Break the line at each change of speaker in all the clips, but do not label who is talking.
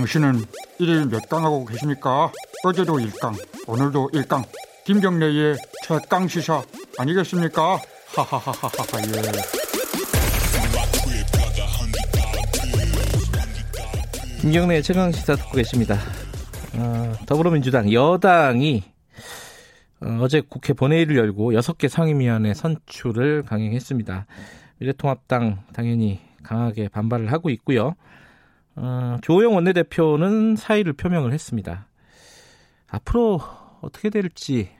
당신은 일일 몇 강 하고 계십니까? 어제도 1강, 오늘도 1강. 김경래의 최강 시사 아니겠습니까? 하하하하하 예.
김경래의 최강 시사 듣고 계십니다. 어, 더불어민주당 여당이 어, 제 국회 본회의를 열고 6개 상임위원회 선출을 강행했습니다. 미래통합당 당연히 강하게 반발을 하고 있고요. 어, 조호영 원내대표는 사의를 표명을 했습니다. 앞으로 어떻게 될지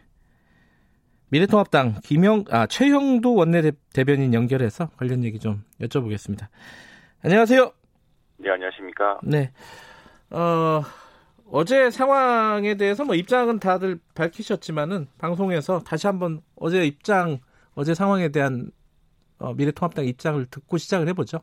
미래통합당 김영 아 최형도 원내대변인 연결해서 관련 얘기 좀 여쭤보겠습니다. 안녕하세요.
네 안녕하십니까.
네. 어, 어제 상황에 대해서 뭐 입장은 다들 밝히셨지만은 방송에서 다시 한번 어제 입장 어제 상황에 대한 어, 미래통합당 입장을 듣고 시작을 해보죠.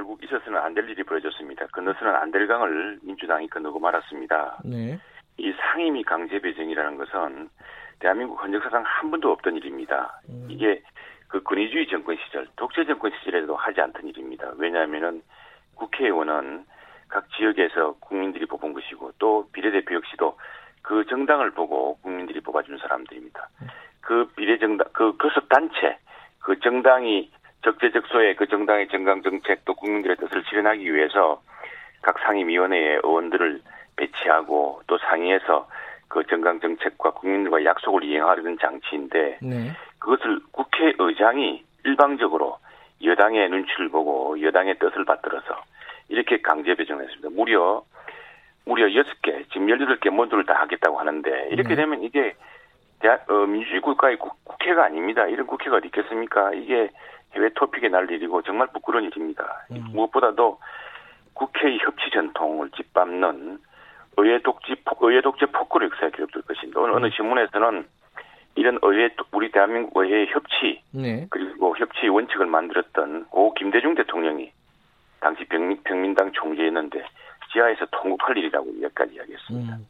네, 결국 있어서는 안 될 일이 벌어졌습니다. 건너서는 안 될 강을 민주당이 건너고 말았습니다.
네.
이 상임위 강제 배정이라는 것은 대한민국 헌정사상 한 번도 없던 일입니다.
음.
이게 그 권위주의 정권 시절, 독재 정권 시절에도 하지 않던 일입니다. 왜냐하면은 국회의원은 각 지역에서 국민들이 뽑은 것이고 또 비례대표 역시도 그 정당을 보고 국민들이 뽑아준 사람들입니다. 그 비례정당, 그 교섭 단체, 그 정당이 적재적소에 그 정당의 정강 정책 또 국민들의 뜻을 실현하기 위해서 각 상임위원회의 의원들을 배치하고 또 상의해서 그 정강 정책과 국민들과 약속을 이행하려는 장치인데
네.
그것을 국회의장이 일방적으로 여당의 눈치를 보고 여당의 뜻을 받들어서 이렇게 강제 배정을 했습니다. 무려 무려 여섯 개 지금 열여덟 개 모두를 다 하겠다고 하는데 이렇게
네.
되면 이게 대한, 어, 민주주의 국가의 국, 국회가 아닙니다. 이런 국회가 어디 있겠습니까? 이게 해외 토픽에 날 일이고 정말 부끄러운 일입니다.
음.
무엇보다도 국회의 협치 전통을 짓밟는 의회 독재, 폭- 의회 독재 폭거로 역사에 기록될 것입니다. 오늘
음.
어느 신문에서는 이런 의회, 우리 대한민국 의회의 협치,
네.
그리고 협치 원칙을 만들었던 고 김대중 대통령이 당시 병민, 병민당 총재였는데 지하에서 통곡할 일이라고 여기까지 이야기했습니다.
음.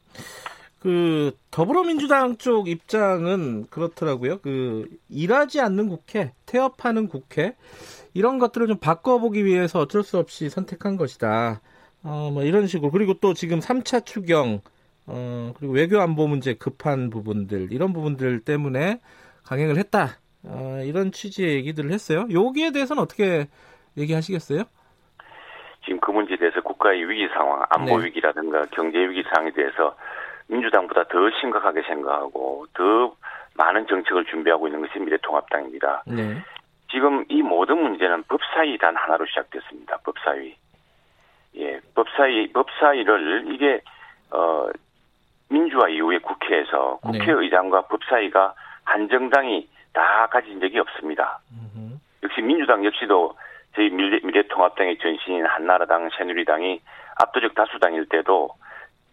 그 더불어민주당 쪽 입장은 그렇더라고요. 그 일하지 않는 국회, 태업하는 국회 이런 것들을 좀 바꿔보기 위해서 어쩔 수 없이 선택한 것이다. 어, 뭐 이런 식으로 그리고 또 지금 3차 추경 어, 그리고 외교 안보 문제 급한 부분들 이런 부분들 때문에 강행을 했다. 어, 이런 취지의 얘기들을 했어요. 여기에 대해서는 어떻게 얘기하시겠어요?
지금 그 문제에 대해서 국가의 위기 상황, 안보
네.
위기라든가 경제 위기 상황에 대해서 민주당보다 더 심각하게 생각하고 더 많은 정책을 준비하고 있는 것이 미래통합당입니다.
네.
지금 이 모든 문제는 법사위 단 하나로 시작됐습니다. 법사위. 예, 법사위, 법사위를 이게, 어, 민주화 이후에 국회에서
네.
국회의장과 법사위가 한 정당이 다 가진 적이 없습니다.
음흠.
역시 민주당 역시도 저희 미래, 미래통합당의 전신인 한나라당, 새누리당이 압도적 다수당일 때도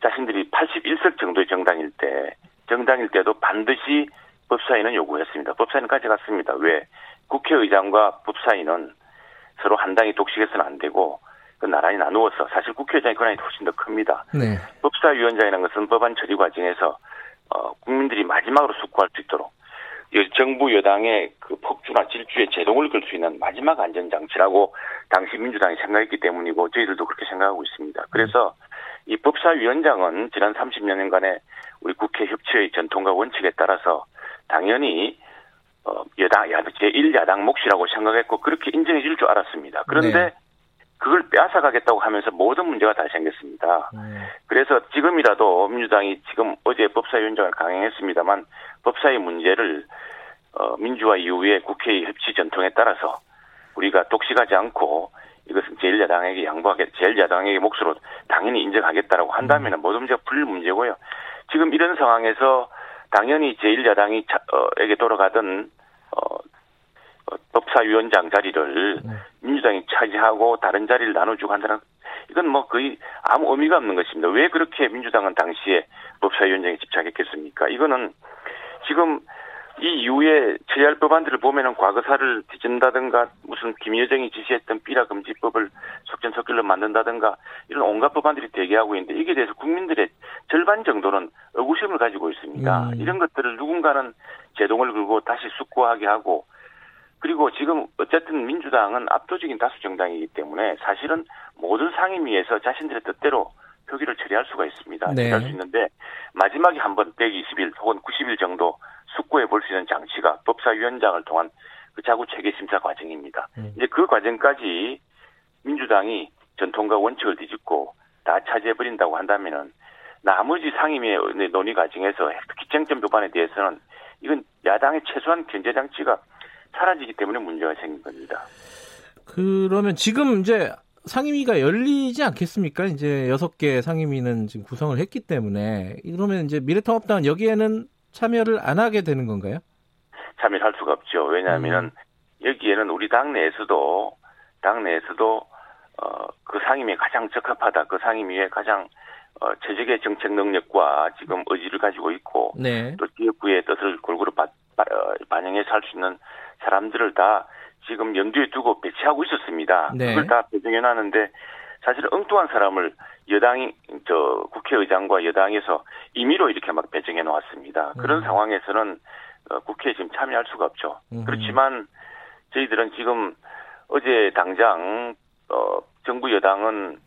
자신들이 81석 정도의 정당일 때, 정당일 때도 반드시 법사위는 요구했습니다. 법사위는 가져갔습니다. 왜? 국회의장과 법사위는 서로 한 당이 독식해서는 안 되고, 그 나란히 나누어서 사실 국회의장의 권한이 훨씬 더 큽니다.
네.
법사위원장이라는 것은 법안 처리 과정에서 어, 국민들이 마지막으로 숙고할 수 있도록 여- 정부 여당의 그 폭주나 질주에 제동을 걸 수 있는 마지막 안전장치라고 당시 민주당이 생각했기 때문이고 저희들도 그렇게 생각하고 있습니다. 그래서 이 법사위원장은 지난 30년간의 우리 국회 협치의 전통과 원칙에 따라서 당연히 어, 여당, 야, 제1야당 몫이라고 생각했고 그렇게 인정해 줄 줄 알았습니다. 그런데
네.
그걸 빼앗아가겠다고 하면서 모든 문제가 다 생겼습니다.
음,
그래서 지금이라도 민주당이 지금 어제 법사위원장을 강행했습니다만 법사위 문제를 어, 민주화 이후에 국회의 협치 전통에 따라서 우리가 독식하지 않고 이것은 제1야당에게 양보하겠, 제1야당에게 몫으로 당연히 인정하겠다라고 한다면 모든 문제가 풀릴 문제고요. 지금 이런 상황에서 당연히 제1야당이 에게 돌아가던 어, 어, 법사위원장 자리를
네.
민주당이 차지하고 다른 자리를 나눠주고 한다는 이건 뭐 거의 아무 의미가 없는 것입니다. 왜 그렇게 민주당은 당시에 법사위원장에 집착했겠습니까? 이거는 지금 이 이후에 처리할 법안들을 보면은 과거사를 뒤진다든가 무슨 김여정이 지시했던 삐라 금지법을 속전속결로 만든다든가 이런 온갖 법안들이 대기하고 있는데 이게 대해서 국민들의 절반 정도는 의구심을 가지고 있습니다.
음.
이런 것들을 누군가는 제동을 걸고 다시 숙고하게 하고 그리고 지금 어쨌든 민주당은 압도적인 다수 정당이기 때문에 사실은 모든 상임위에서 자신들의 뜻대로 표기를 처리할 수가 있습니다.
네.
처리할 수 있는데 마지막에 한번 120일 혹은 90일 정도 숙고해 볼 수 있는 장치가 법사위원장을 통한 그 자구 체계 심사 과정입니다.
음.
이제 그 과정까지 민주당이 전통과 원칙을 뒤집고 다 차지해 버린다고 한다면은 나머지 상임위의 논의 과정에서 특히 쟁점 법안에 대해서는 이건 야당의 최소한 견제 장치가 사라지기 때문에 문제가 생긴 겁니다.
그러면 지금 이제 상임위가 열리지 않겠습니까? 이제 여섯 개 상임위는 지금 구성을 했기 때문에 그러면 이제 미래통합당은 여기에는 참여를 안 하게 되는 건가요?
참여할 수가 없죠. 왜냐하면
음.
여기에는 우리 당내에서도 당내에서도 어, 그 상임위에 가장 적합하다. 그 상임위에 가장 어, 최적의 정책 능력과 지금 의지를 가지고 있고
네.
또 지역구의 뜻을 골고루 바, 바, 어, 반영해서 할 수 있는 사람들을 다 지금 염두에 두고 배치하고 있었습니다.
네.
그걸 다 배정해 놨는데 사실 엉뚱한 사람을 여당이 저 국회의장과 여당에서 임의로 이렇게 막 배정해 놓았습니다. 그런
음.
상황에서는 어, 국회에 지금 참여할 수가 없죠.
음.
그렇지만 저희들은 지금 어제 당장 어, 정부 여당은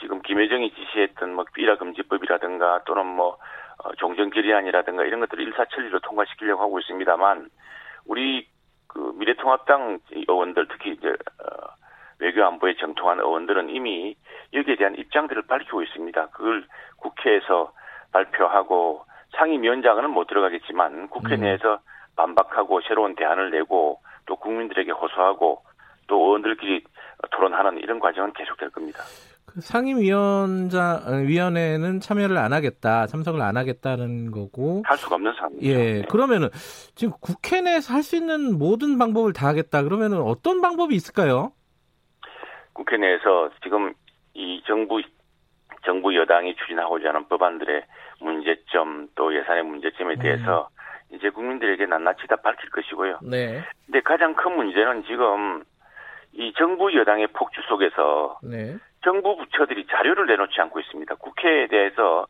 지금 김여정이 지시했던 뭐 비라 금지법이라든가 또는 뭐 어, 종전 결의안이라든가 이런 것들을 일사천리로 통과시키려고 하고 있습니다만 우리 그 미래통합당 의원들 특히 이제 어, 외교안보에 정통한 의원들은 이미 여기에 대한 입장들을 밝히고 있습니다. 그걸 국회에서 발표하고 상임위원장은 못 들어가겠지만 국회
음.
내에서 반박하고 새로운 대안을 내고 또 국민들에게 호소하고 또 의원들끼리 토론하는 이런 과정은 계속될 겁니다.
그 상임위원장 어, 위원회는 참여를 안 하겠다, 참석을 안 하겠다는 거고.
할 수가 없는 상황이죠.
예,
네.
그러면은 지금 국회 내에서 할 수 있는 모든 방법을 다 하겠다. 그러면은 어떤 방법이 있을까요?
국회 내에서 지금 이 정부 정부 여당이 추진하고자 하는 법안들의 문제점 또 예산의 문제점에 대해서 이제 국민들에게 낱낱이 다 밝힐 것이고요.
네,
근데 가장 큰 문제는 지금 이 정부 여당의 폭주 속에서
네,
정부 부처들이 자료를 내놓지 않고 있습니다. 국회에 대해서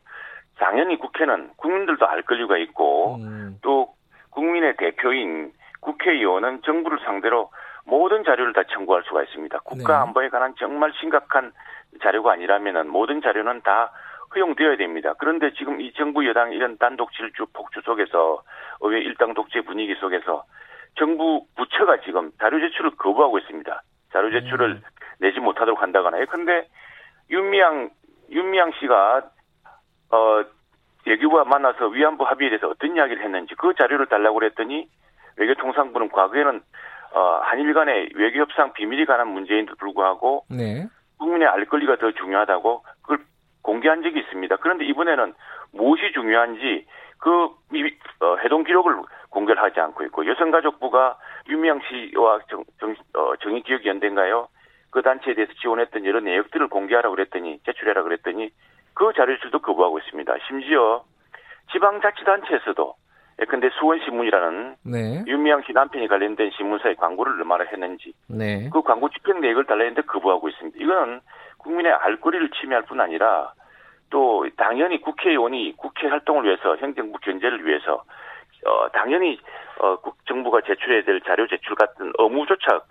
당연히 국회는 국민들도 알 권리가 있고
음,
또 국민의 대표인 국회의원은 정부를 상대로 모든 자료를 다 청구할 수가 있습니다. 국가
네.
안보에 관한 정말 심각한 자료가 아니라면은 모든 자료는 다 허용되어야 됩니다. 그런데 지금 이 정부 여당 이런 단독 질주 폭주 속에서 의회 일당 독재 분위기 속에서 정부 부처가 지금 자료 제출을 거부하고 있습니다. 자료 제출을
음.
내지 못하도록 한다거나. 예컨대 윤미향 윤미향 씨가 어 외교부와 만나서 위안부 합의에 대해서 어떤 이야기를 했는지 그 자료를 달라고 그랬더니 외교통상부는 과거에는 어 한일 간의 외교 협상 비밀이 관한 문제인도 불구하고
네,
국민의 알 권리가 더 중요하다고 그걸 공개한 적이 있습니다. 그런데 이번에는 무엇이 중요한지 그 미- 어, 해동 기록을 공개를 하지 않고 있고 여성가족부가 윤미향 씨와 정, 정, 어, 정의기억연대인가요? 그 단체에 대해서 지원했던 여러 내역들을 공개하라고 그랬더니 제출해라 그랬더니 그 자료실도 거부하고 있습니다. 심지어 지방자치단체에서도 예컨대 수원신문이라는
네,
윤미향 씨 남편이 관련된 신문사에 광고를 얼마나 했는지
네,
그 광고 집행 내역을 달라 했는데 거부하고 있습니다. 이거는 국민의 알 권리를 침해할 뿐 아니라 또 당연히 국회의원이 국회 활동을 위해서 행정부 견제를 위해서 어 당연히 어 국- 정부가 제출해야 될 자료 제출 같은 의무조차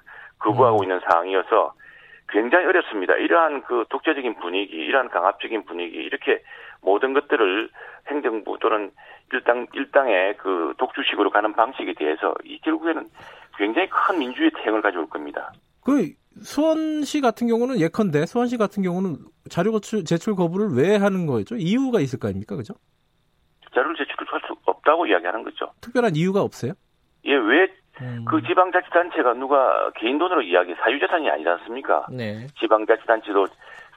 거부하고
음.
있는 상황이어서 굉장히 어렵습니다. 이러한 그 독재적인 분위기, 이러한 강압적인 분위기 이렇게 모든 것들을 행정부 또는 일당 일당의 그 독주식으로 가는 방식에 대해서 이 결국에는 굉장히 큰 민주의 태행을 가져올 겁니다.
그 수원시 같은 경우는 예컨대 수원시 같은 경우는 자료 제출, 제출 거부를 왜 하는 거죠? 이유가 있을 거 아닙니까, 그죠?
자료를 제출할 수 없다고 이야기하는 거죠.
특별한 이유가 없어요?
예, 왜그
음,
지방자치단체가 누가 개인 돈으로 이야기 사유재산이 아니지 않습니까?
네,
지방자치단체도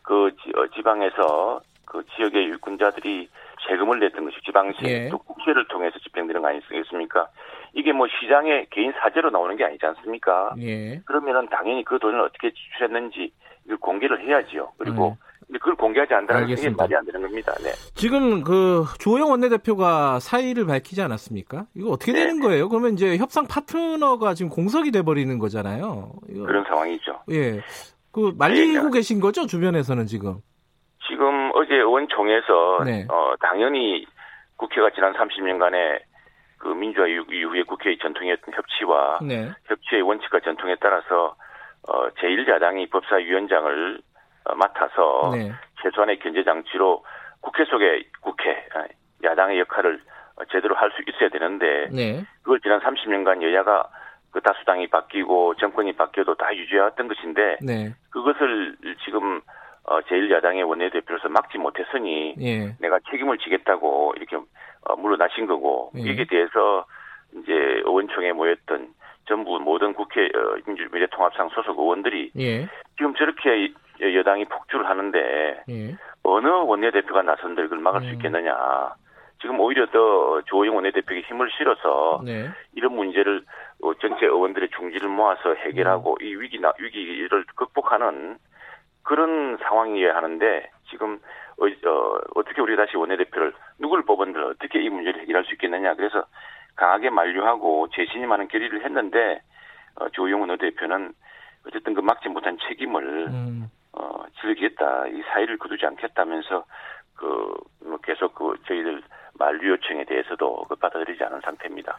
그 지, 어, 지방에서 그 지역의 유권자들이 세금을 냈던 것이 지방시
예.
또 국회를 통해서 집행되는 거 아니겠습니까? 이게 뭐 시장의 개인 사재로 나오는 게 아니지 않습니까?
예,
그러면은 당연히 그 돈을 어떻게 지출했는지 이걸 공개를 해야지요. 그리고 근데 그걸 공개하지 않는다는 게
네.
말이 안 되는 겁니다. 네.
지금 그 조영 원내대표가 사의를 밝히지 않았습니까? 이거 어떻게
네.
되는 거예요? 그러면 이제 협상 파트너가 지금 공석이 돼 버리는 거잖아요. 이거,
그런 상황이죠.
예. 그 말리고
네.
계신 거죠 주변에서는 지금.
지금 어제 의원총회에서
네.
어 당연히 국회가 지난 30년간의 그 민주화 이후에 국회의 전통이었던 협치와
네.
협치의 원칙과 전통에 따라서 어, 제1야당이 법사위원장을 어, 맡아서
네.
최소한의 견제 장치로 국회 속의 국회 아, 야당의 역할을 어, 제대로 할 수 있어야 되는데
네.
그걸 지난 30년간 여야가 그 다수당이 바뀌고 정권이 바뀌어도 다 유지해왔던 것인데
네.
그것을 지금 어, 제1야당의 원내대표로서 막지 못했으니
예.
내가 책임을 지겠다고 이렇게 어, 물러나신 거고
예.
이에 대해서 이제 의원총회에 모였던 전부 모든 국회 어, 민주미래통합상 소속 의원들이
예.
지금 저렇게 이- 여당이 폭주를 하는데
예.
어느 원내대표가 나선들 이걸 막을 수
음.
있겠느냐. 지금 오히려 더 조호영 원내대표에게 힘을 실어서
네.
이런 문제를 어, 전체 의원들의 중지를 모아서 해결하고 이 위기 나 위기를 극복하는 그런 상황이어야 하는데 지금 어, 떻게 우리가 다시 원내대표를 누굴 뽑은들 어떻게 이 문제를 해결할 수 있겠느냐 그래서 강하게 만류하고 재신임하는 결의를 했는데 어, 조용 원내대표는 어쨌든 그 막지 못한 책임을
음.
어, 즐기겠다 이 사의를 거두지 않겠다면서 그 뭐 계속 그 저희들 만류 요청에 대해서도 그 받아들이지 않은 상태입니다.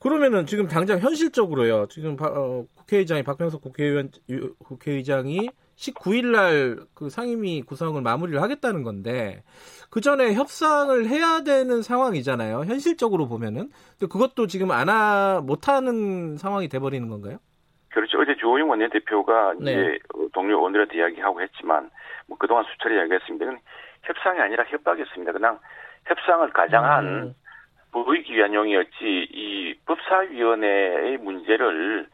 그러면은 지금 당장 현실적으로요. 지금 바- 어, 국회의장이 박병석 국회의원 유- 국회의장이 19일 날 그 상임위 구성을 마무리를 하겠다는 건데 그 전에 협상을 해야 되는 상황이잖아요. 현실적으로 보면은. 근데 그것도 지금 안 하 못 하는 상황이 돼 버리는 건가요?
그렇죠. 어제 조호영 원내대표가
네.
이제 어, 동료 원들한테 이야기하고 했지만 뭐 그동안 수차례 이야기했습니다. 이건 협상이 아니라 협박이었습니다. 그냥 협상을 가장한
음.
보이기 위한 용이었지 이 법사위원회의 문제를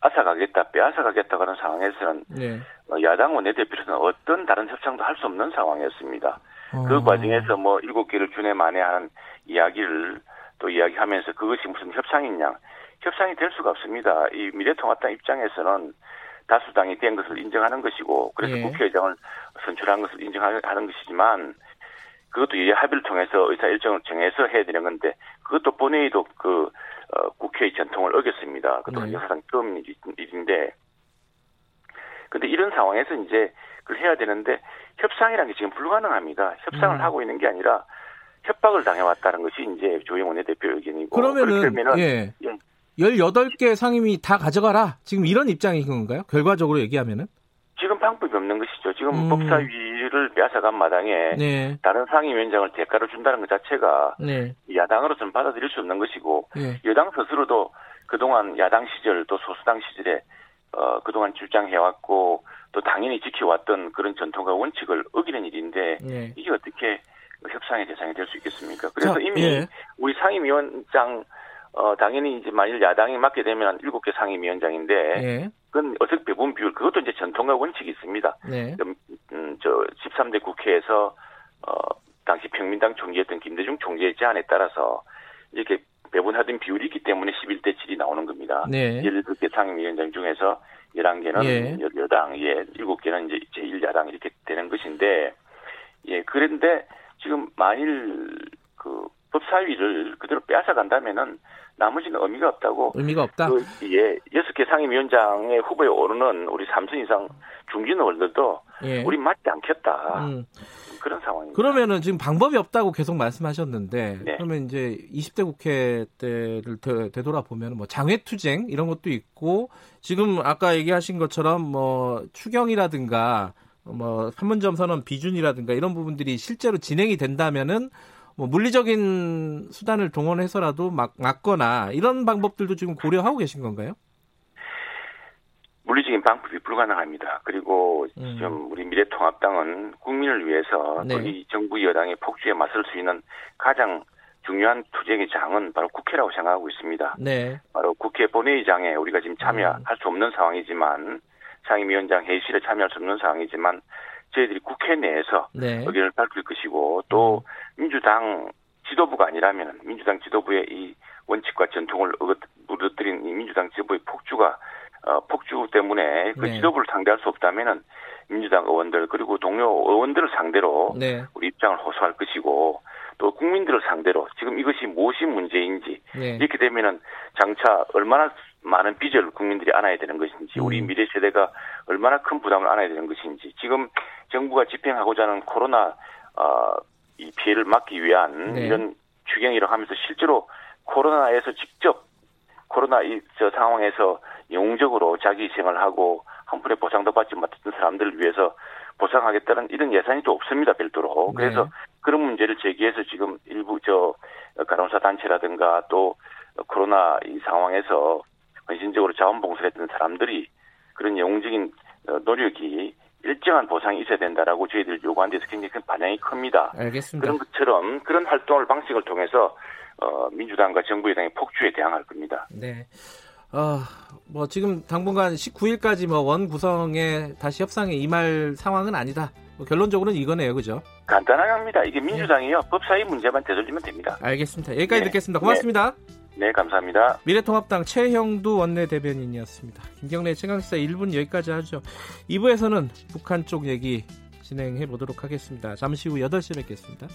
앗아가겠다, 빼앗아가겠다고 하는 상황에서는
네.
어, 야당 원내대표로서는 어떤 다른 협상도 할 수 없는 상황이었습니다. 그
어.
과정에서 뭐 일곱 개를 준해 만에 하는 이야기를 또 이야기하면서 그것이 무슨 협상이냐. 협상이 될 수가 없습니다. 이 미래통합당 입장에서는 다수당이 된 것을 인정하는 것이고 그래서
예.
국회의장을 선출한 것을 인정하는 것이지만 그것도 이제 합의를 통해서 의사 일정을 정해서 해야 되는 건데 그것도 본회의도 그 어, 국회의 전통을 어겼습니다. 그것도
네.
역사상 처음 일- 일인데 근데 이런 상황에서 이제 그걸 해야 되는데 협상이라는 게 지금 불가능합니다. 협상을
음.
하고 있는 게 아니라 협박을 당해왔다는 것이 이제 조영 원내대표 의견이고
그러면은
그렇게 되면은
예.
예.
18개 상임위 다 가져가라. 지금 이런 입장인 건가요? 결과적으로 얘기하면은?
지금 방법이 없는 것이죠. 지금
음.
법사위를 빼앗아간 마당에
네.
다른 상임위원장을 대가로 준다는 것 자체가
네.
야당으로서는 받아들일 수 없는 것이고
예.
여당 스스로도 그동안 야당 시절 또 소수당 시절에 어, 그동안 주장해왔고 또 당연히 지켜왔던 그런 전통과 원칙을 어기는 일인데
네.
이게 어떻게 협상의 대상이 될 수 있겠습니까? 그래서
자,
이미
예.
우리 상임위원장 어, 당연히 이제 만일 야당이 맡게 되면 한 7개 상임위원장인데
예.
그건 어색 배분 비율 그것도 이제 전통과 원칙이 있습니다.
네.
음, 음, 저 13대 국회에서 어, 당시 평민당 총재였던 김대중 총재의 제안에 따라서 이렇게 배분하던 비율이 있기 때문에 11대 7이 나오는 겁니다.
네.
17개 상임위원장 중에서 11개는
예.
여당, 예, 7개는 이제 제1야당 이렇게 되는 것인데, 예, 그런데 지금 만일 그 법사위를 그대로 빼앗아 간다면은 나머지는 의미가 없다고
의미가 없다.
그, 예, 여섯 개 상임위원장의 후보에 오르는 우리 삼선 이상 중진 의원들도
예.
우리 맞지 않겠다.
음.
그런 상황입니다.
그러면은 지금 방법이 없다고 계속 말씀하셨는데
네.
그러면 이제 20대 국회 때를 되, 되돌아보면 뭐 장외투쟁 이런 것도 있고 지금 아까 얘기하신 것처럼 뭐 추경이라든가 뭐 판문점 선언 비준이라든가 이런 부분들이 실제로 진행이 된다면은 뭐 물리적인 수단을 동원해서라도 막 막거나 이런 방법들도 지금 고려하고 계신 건가요?
물리적인 방법이 불가능합니다. 그리고
음.
지금 우리 미래통합당은 국민을 위해서
네.
또이 정부 여당의 폭주에 맞설 수 있는 가장 중요한 투쟁의 장은 바로 국회라고 생각하고 있습니다.
네.
바로 국회 본회의장에 우리가 지금 참여할
음.
수 없는 상황이지만 상임위원장 회의실에 참여할 수 없는 상황이지만 저희들이 국회 내에서
네.
의견을 밝힐 것이고 또 민주당 지도부가 아니라면 민주당 지도부의 이 원칙과 전통을 무너뜨린 이 민주당 지도부의 폭주가 어, 폭주 때문에 그
네.
지도부를 상대할 수 없다면은 민주당 의원들 그리고 동료 의원들을 상대로
네.
우리 입장을 호소할 것이고 또 국민들을 상대로 지금 이것이 무엇이 문제인지
네.
이렇게 되면은 장차 얼마나 많은 빚을 국민들이 안아야 되는 것인지
음.
우리 미래 세대가 얼마나 큰 부담을 안아야 되는 것인지 지금 정부가 집행하고자 하는 코로나 어, 이 피해를 막기 위한
네.
이런 추경이라고 하면서 실제로 코로나에서 직접 코로나 이 저 상황에서 영웅적으로 자기 희생을 하고 한 푼의 보상도 받지 못했던 사람들을 위해서 보상하겠다는 이런 예산이 또 없습니다 별도로
네.
그래서 그런 문제를 제기해서 지금 일부 저 간호사 단체라든가 또 코로나 이 상황에서 헌신적으로 자원봉사를 했던 사람들이 그런 영웅적인 어, 노력이 일정한 보상이 있어야 된다라고 저희들 요구한 데서 굉장히 큰 반향이 큽니다.
알겠습니다.
그런 것처럼 그런 활동을 방식을 통해서 어, 민주당과 정부 여당의 폭주에 대항할 겁니다.
네. 어, 뭐 지금 당분간 19일까지 뭐 원 구성에 다시 협상에 임할 상황은 아니다. 뭐 결론적으로는 이거네요, 그죠?
간단합니다. 이게 민주당이요 법사위 문제만 되돌리면 됩니다.
알겠습니다. 여기까지
네.
듣겠습니다. 고맙습니다.
네, 감사합니다.
미래통합당 최형두 원내대변인이었습니다. 김경래 최강시사 1분 여기까지 하죠. 2부에서는 북한 쪽 얘기 진행해 보도록 하겠습니다. 잠시 후 8시에 뵙겠습니다.